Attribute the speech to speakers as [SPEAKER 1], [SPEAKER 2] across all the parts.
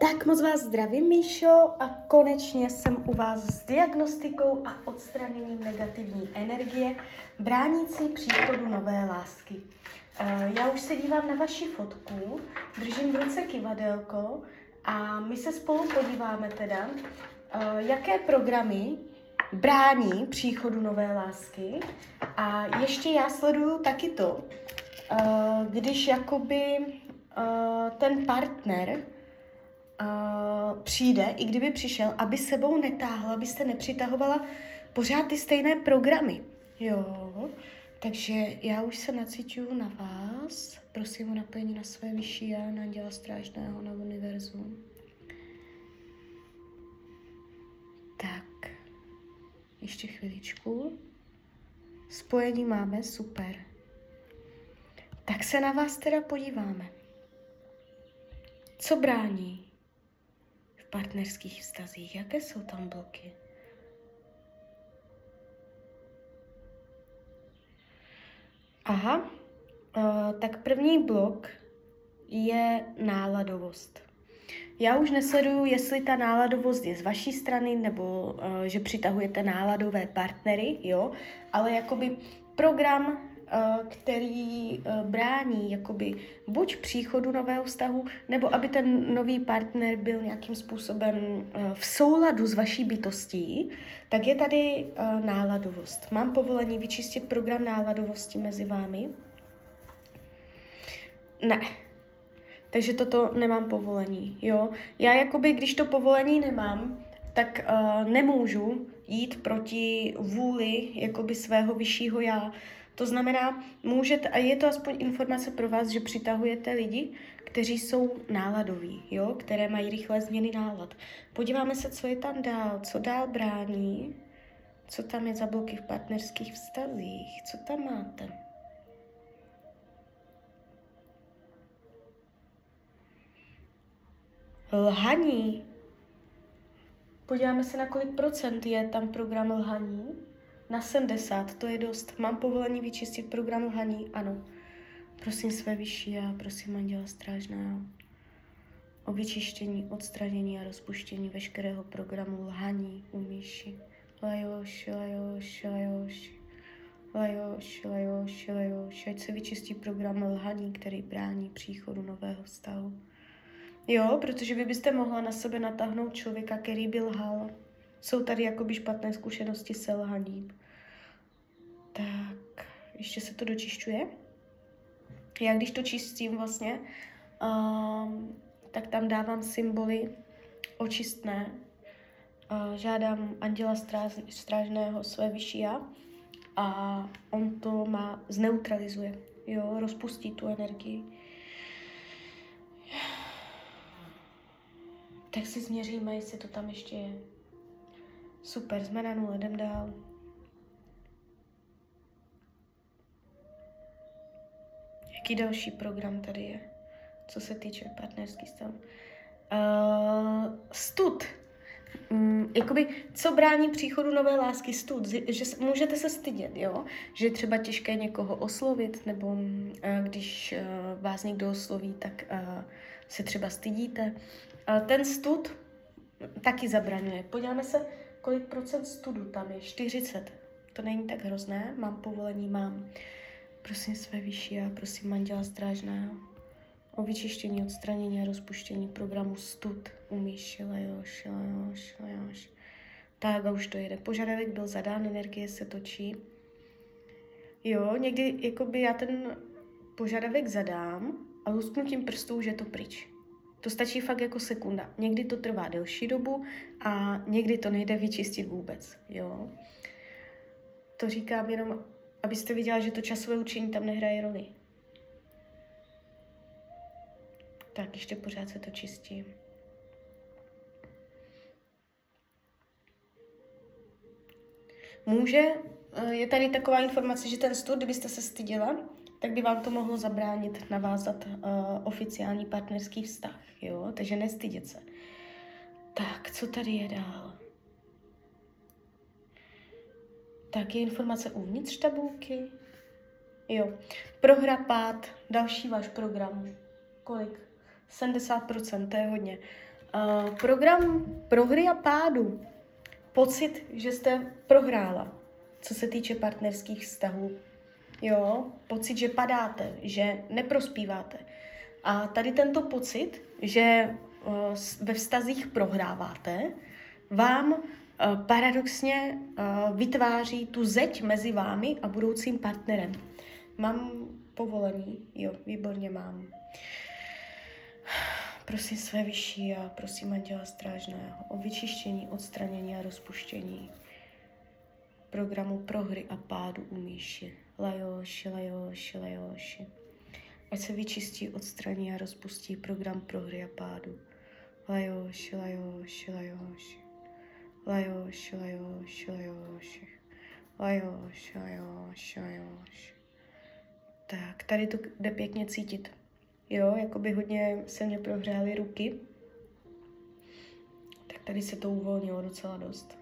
[SPEAKER 1] Tak moc vás zdravím, Míšo, a konečně jsem u vás s diagnostikou a odstraněním negativní energie, bránící příchodu nové lásky. Eh, já už se dívám na vaši fotku, držím v ruce kivadelko a my se spolu podíváme teda, eh, jaké programy brání příchodu nové lásky. A ještě já sleduju taky to, eh, když jakoby ten partner uh, přijde, i kdyby přišel, aby sebou netáhla, abyste nepřitahovala pořád ty stejné programy. Jo, takže já už se nacituju na vás. Prosím o napojení na své vyšší já, na děla strážného, na univerzum. Tak, ještě chviličku. Spojení máme, super. Tak se na vás teda podíváme. Co brání? Partnerských vztazích? Jaké jsou tam bloky? Aha, uh, tak první blok je náladovost. Já už nesleduju, jestli ta náladovost je z vaší strany, nebo uh, že přitahujete náladové partnery, jo, ale jakoby program Eh, který eh, brání jakoby buď příchodu nového vztahu, nebo aby ten nový partner byl nějakým způsobem eh, v souladu s vaší bytostí, tak je tady náladovost. Mám povolení vyčistit program náladovosti mezi vámi? Ne. Takže toto nemám povolení, jo. Já jakoby, když to povolení nemám, tak uh, nemůžu jít proti vůli jakoby svého vyššího já. To znamená, můžete, a je to aspoň informace pro vás, že přitahujete lidi, kteří jsou náladoví, jo? které mají rychlé změny nálad. Podíváme se, co je tam dál, co dál brání, co tam je za bloky v partnerských vztazích, co tam máte. Lhaní. Podíváme se, na kolik procent je tam program lhaní. Na 70, to je dost. Mám povolení vyčistit program lhaní? Ano. Prosím své vyšší a prosím Anděla Strážného o vyčištění, odstranění a rozpuštění veškerého programu lhaní u Míši. Lajoš, lajoš, lajoš, lajoš, lajoš, lajoš, ať se vyčistí program lhaní, který brání příchodu nového stavu. Jo, protože vy byste mohla na sebe natáhnout člověka, který by lhal. Jsou tady jakoby špatné zkušenosti se lhaním. Tak, ještě se to dočišťuje. Já když to čistím vlastně, um, tak tam dávám symboly očistné. Uh, žádám anděla stráž, strážného své vyšší a on to má, zneutralizuje, jo, rozpustí tu energii. Tak si změříme, jestli to tam ještě je. Super, jsme na nule, jdem dál. Jaký další program tady je, co se týče partnerský stav? Uh, stud. Um, jakoby, co brání příchodu nové lásky? Stud. Že můžete se stydět, jo? Že je třeba těžké někoho oslovit, nebo uh, když uh, vás někdo osloví, tak uh, se třeba stydíte. Uh, ten stud taky zabraňuje. Podíváme se, kolik procent studu tam je. 40. To není tak hrozné, mám povolení, mám. Prosím své vyšší a prosím manžela strážného o vyčištění, odstranění a rozpuštění programu stud. Lejoš, lejoš, lejoš. Tak a už to jede. Požadavek byl zadán, energie se točí. Jo, někdy jakoby já ten požadavek zadám a lusknutím prstů už je to pryč. To stačí fakt jako sekunda. Někdy to trvá delší dobu a někdy to nejde vyčistit vůbec. Jo. To říkám jenom, abyste viděla, že to časové učení tam nehraje roli. Tak, ještě pořád se to čistí. Může, je tady taková informace, že ten stud, kdybyste se styděla, tak by vám to mohlo zabránit navázat uh, oficiální partnerský vztah, jo? Takže nestydět se. Tak, co tady je dál? Tak je informace uvnitř tabulky. Jo. Prohra pád, další váš program. Kolik? 70%, to je hodně. Uh, program prohry a pádu. Pocit, že jste prohrála, co se týče partnerských vztahů. Jo, pocit, že padáte, že neprospíváte. A tady tento pocit, že uh, ve vztazích prohráváte, vám uh, paradoxně uh, vytváří tu zeď mezi vámi a budoucím partnerem. Mám povolený? Jo, výborně mám. Prosím své vyšší a prosím Anděla Strážného o vyčištění, odstranění a rozpuštění programu prohry a pádu u Míši. Lajoši, lajoši, lajoši. Ať se vyčistí, odstraní a rozpustí program prohry a pádu. Lajoši, lajoši, lajoši. Lajoši, lajoši, lajoši. Lajoši, lajoši, lajoši. Tak, tady to jde pěkně cítit. Jo, jako by hodně se mě prohřály ruky. Tak tady se to uvolnilo docela dost.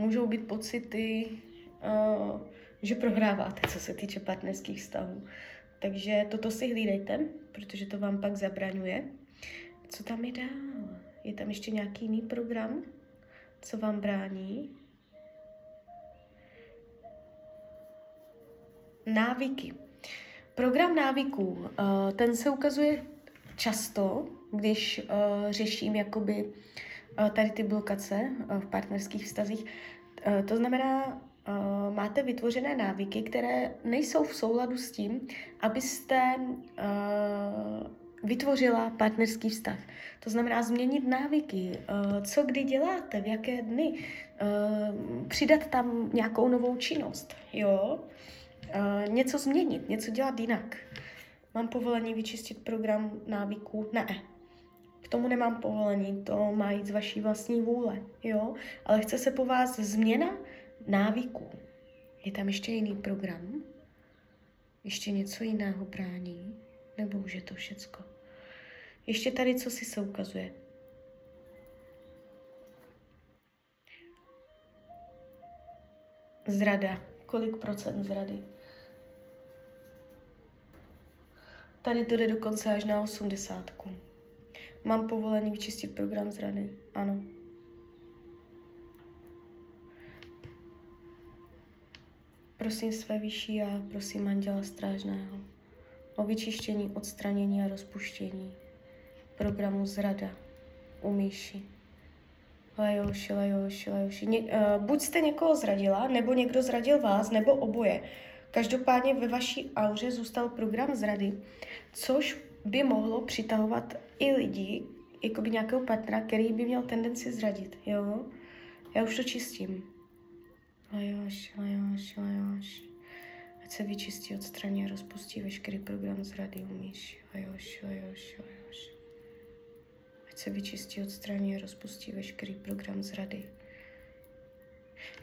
[SPEAKER 1] Můžou být pocity, uh, že prohráváte, co se týče partnerských vztahů. Takže toto si hlídejte, protože to vám pak zabraňuje. Co tam je dál? Je tam ještě nějaký jiný program, co vám brání? Návyky. Program návyků, eh, ten se ukazuje často, když eh, řeším jakoby tady ty blokace v partnerských vztazích. To znamená, máte vytvořené návyky, které nejsou v souladu s tím, abyste vytvořila partnerský vztah. To znamená změnit návyky, co kdy děláte, v jaké dny, přidat tam nějakou novou činnost, jo? Něco změnit, něco dělat jinak. Mám povolení vyčistit program návyků? Ne. Tomu nemám povolení, to má jít z vaší vlastní vůle, jo? Ale chce se po vás změna návyků. Je tam ještě jiný program? Ještě něco jiného brání? Nebo už je to všecko? Ještě tady, co si se ukazuje? Zrada. Kolik procent zrady? Tady to jde dokonce až na osmdesátku. Mám povolení vyčistit program z rady. Ano. Prosím své vyšší a prosím Anděla Strážného o vyčištění, odstranění a rozpuštění programu zrada u Míši. Lajoši, lajoši, lajoši. Ně, uh, buď jste někoho zradila, nebo někdo zradil vás, nebo oboje. Každopádně ve vaší auře zůstal program zrady, což by mohlo přitahovat i lidi, jako by nějakého partnera, který by měl tendenci zradit, jo? Já už to čistím. Lajoš, lajoš, lajoš. Ať se vyčistí, odstraní a rozpustí veškerý program zrady, umíš. Lajoš, lajoš, lajoš. Ať se vyčistí, odstraní a rozpustí veškerý program zrady.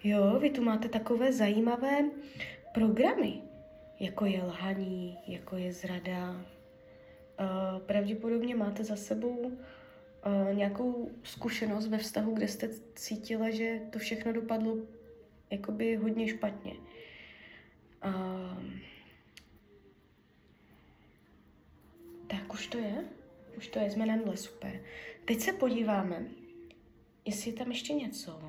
[SPEAKER 1] Jo, vy tu máte takové zajímavé programy, jako je lhaní, jako je zrada. Pravděpodobně máte za sebou nějakou zkušenost ve vztahu, kde jste cítila, že to všechno dopadlo jakoby hodně špatně. Tak už to je? Už to je, jsme na super. Teď se podíváme, jestli je tam ještě něco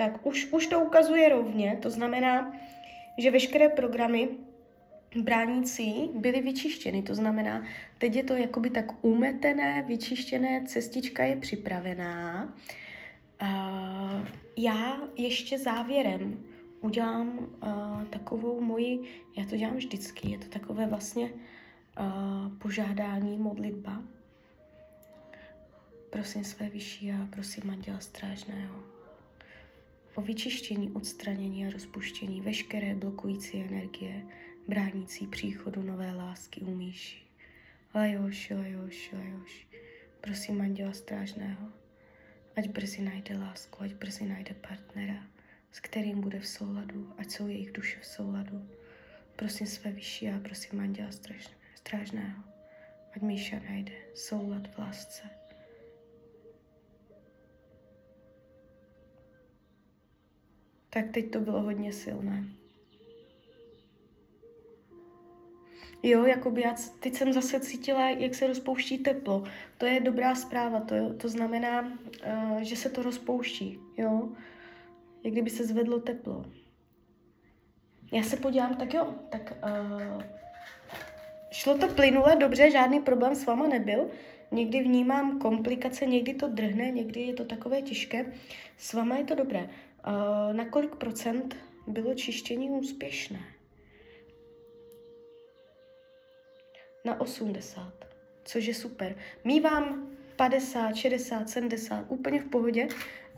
[SPEAKER 1] tak už, už to ukazuje rovně, to znamená, že veškeré programy bránící byly vyčištěny, to znamená, teď je to jakoby tak umetené, vyčištěné, cestička je připravená. Uh, já ještě závěrem udělám uh, takovou moji, já to dělám vždycky, je to takové vlastně uh, požádání, modlitba. Prosím své vyšší a prosím Anděla Strážného o vyčištění, odstranění a rozpuštění veškeré blokující energie, bránící příchodu nové lásky u Míši. Lajoši, lajoši, lajoši. Prosím Anděla Strážného, ať brzy najde lásku, ať brzy najde partnera, s kterým bude v souladu, ať jsou jejich duše v souladu. Prosím své vyšší a prosím Anděla Strážného, ať Míša najde soulad v lásce. tak teď to bylo hodně silné. Jo, jakoby já teď jsem zase cítila, jak se rozpouští teplo. To je dobrá zpráva, to, to znamená, uh, že se to rozpouští, jo. Jak kdyby se zvedlo teplo. Já se podívám, tak jo, tak uh, šlo to plynule, dobře, žádný problém s váma nebyl. Někdy vnímám komplikace, někdy to drhne, někdy je to takové těžké. S váma je to dobré. Uh, na kolik procent bylo čištění úspěšné? Na 80, což je super. Mívám 50, 60, 70, úplně v pohodě.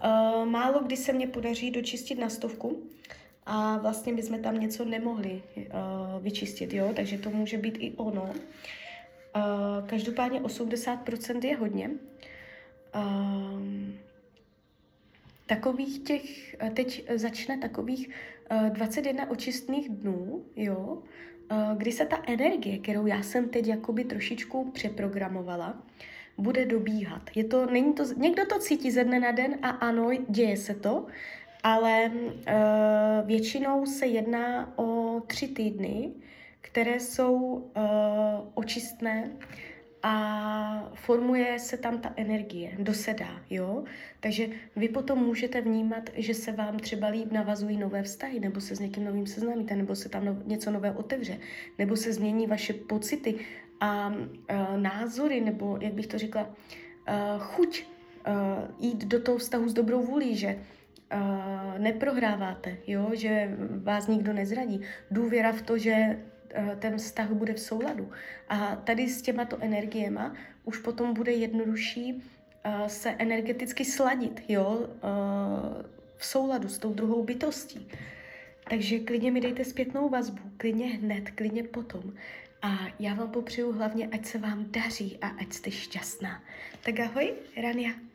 [SPEAKER 1] Uh, málo kdy se mě podaří dočistit na stovku a vlastně bychom tam něco nemohli uh, vyčistit, jo, takže to může být i ono. Uh, každopádně 80% je hodně. Uh, takových těch, teď začne takových 21 očistných dnů, jo, uh, kdy se ta energie, kterou já jsem teď jakoby trošičku přeprogramovala, bude dobíhat. Je to, není to, někdo to cítí ze dne na den a ano, děje se to, ale uh, většinou se jedná o tři týdny, které jsou uh, očistné a formuje se tam ta energie, dosedá, jo? Takže vy potom můžete vnímat, že se vám třeba líp navazují nové vztahy, nebo se s někým novým seznámíte, nebo se tam no, něco nové otevře, nebo se změní vaše pocity a uh, názory, nebo jak bych to řekla, uh, chuť uh, jít do toho vztahu s dobrou vůlí, že neprohráváte, jo? že vás nikdo nezradí. Důvěra v to, že ten vztah bude v souladu. A tady s těmato energiema už potom bude jednodušší uh, se energeticky sladit, jo? Uh, v souladu s tou druhou bytostí. Takže klidně mi dejte zpětnou vazbu, klidně hned, klidně potom. A já vám popřeju hlavně, ať se vám daří a ať jste šťastná. Tak ahoj, Rania.